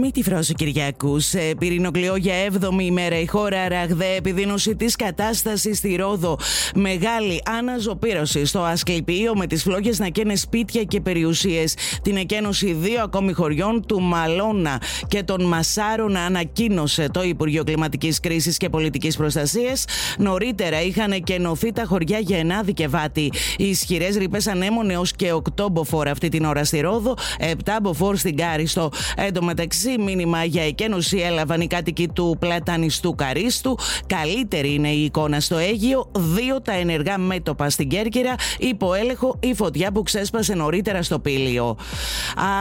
Μη τη φρόση Κυριακού. Σε πυρηνοκλειό για 7η ημέρα η χώρα ραγδαία επιδείνωση της κατάστασης στη Ρόδο. Μεγάλη αναζωπήρωση στο Ασκληπείο με τις φλόγες να καίνε σπίτια και περιουσίες. Την εκένωση δύο ακόμη χωριών του Μαλώνα και των Μασάρων ανακοίνωσε το Υπουργείο Κλιματικής Κρίσης και Πολιτικής Προστασίας. Νωρίτερα είχαν εκενωθεί τα χωριά Γενάδη και Βάτη. Οι ισχυρές ρηπές ανέμων έω και 8 μποφόρ αυτή την ώρα στη Ρόδο, 7 μποφόρ στην Κάριστο. Εν τω μεταξύ, μήνυμα για εκένωση έλαβαν οι κάτοικοι του Πλατανιστού Καρίστου. Καλύτερη είναι η εικόνα στο Αίγιο. Δύο τα ενεργά μέτωπα στην Κέρκυρα. Υπό έλεγχο η φωτιά που ξέσπασε νωρίτερα στο Πήλιο.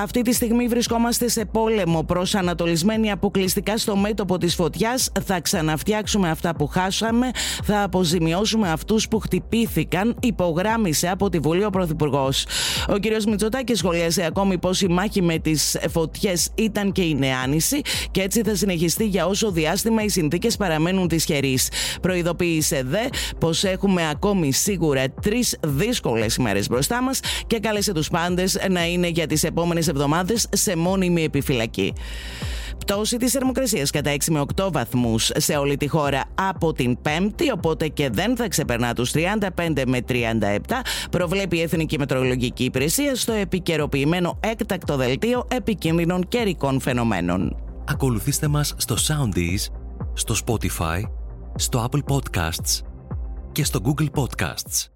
Αυτή τη στιγμή βρισκόμαστε σε πόλεμο προσανατολισμένοι αποκλειστικά στο μέτωπο της φωτιάς. Θα ξαναφτιάξουμε αυτά που χάσαμε. Θα αποζημιώσουμε αυτούς που χτυπήθηκαν. Υπογράμμισε από τη Βουλή ο Πρωθυπουργός. Ο κ. Μητσοτάκης σχολίασε ακόμη πως η μάχη με τις φωτιές ήταν και είναι άνηση και έτσι θα συνεχιστεί για όσο διάστημα οι συνθήκες παραμένουν τη χερή. Προειδοποίησε δε πως έχουμε ακόμη σίγουρα τρεις δύσκολες ημέρες μπροστά μας και κάλεσε τους πάντες να είναι για τις επόμενες εβδομάδες σε μόνιμη επιφυλακή. Πτώση της θερμοκρασίας κατά 6 με 8 βαθμούς σε όλη τη χώρα από την Πέμπτη, οπότε και δεν θα ξεπερνά τους 35 με 37, προβλέπει η Εθνική Μετρολογική Υπηρεσία στο επικαιροποιημένο έκτακτο δελτίο επικίνδυνων καιρικών φαινομένων. Ακολουθήστε μας στο Soundees, στο Spotify, στο Apple Podcasts και στο Google Podcasts.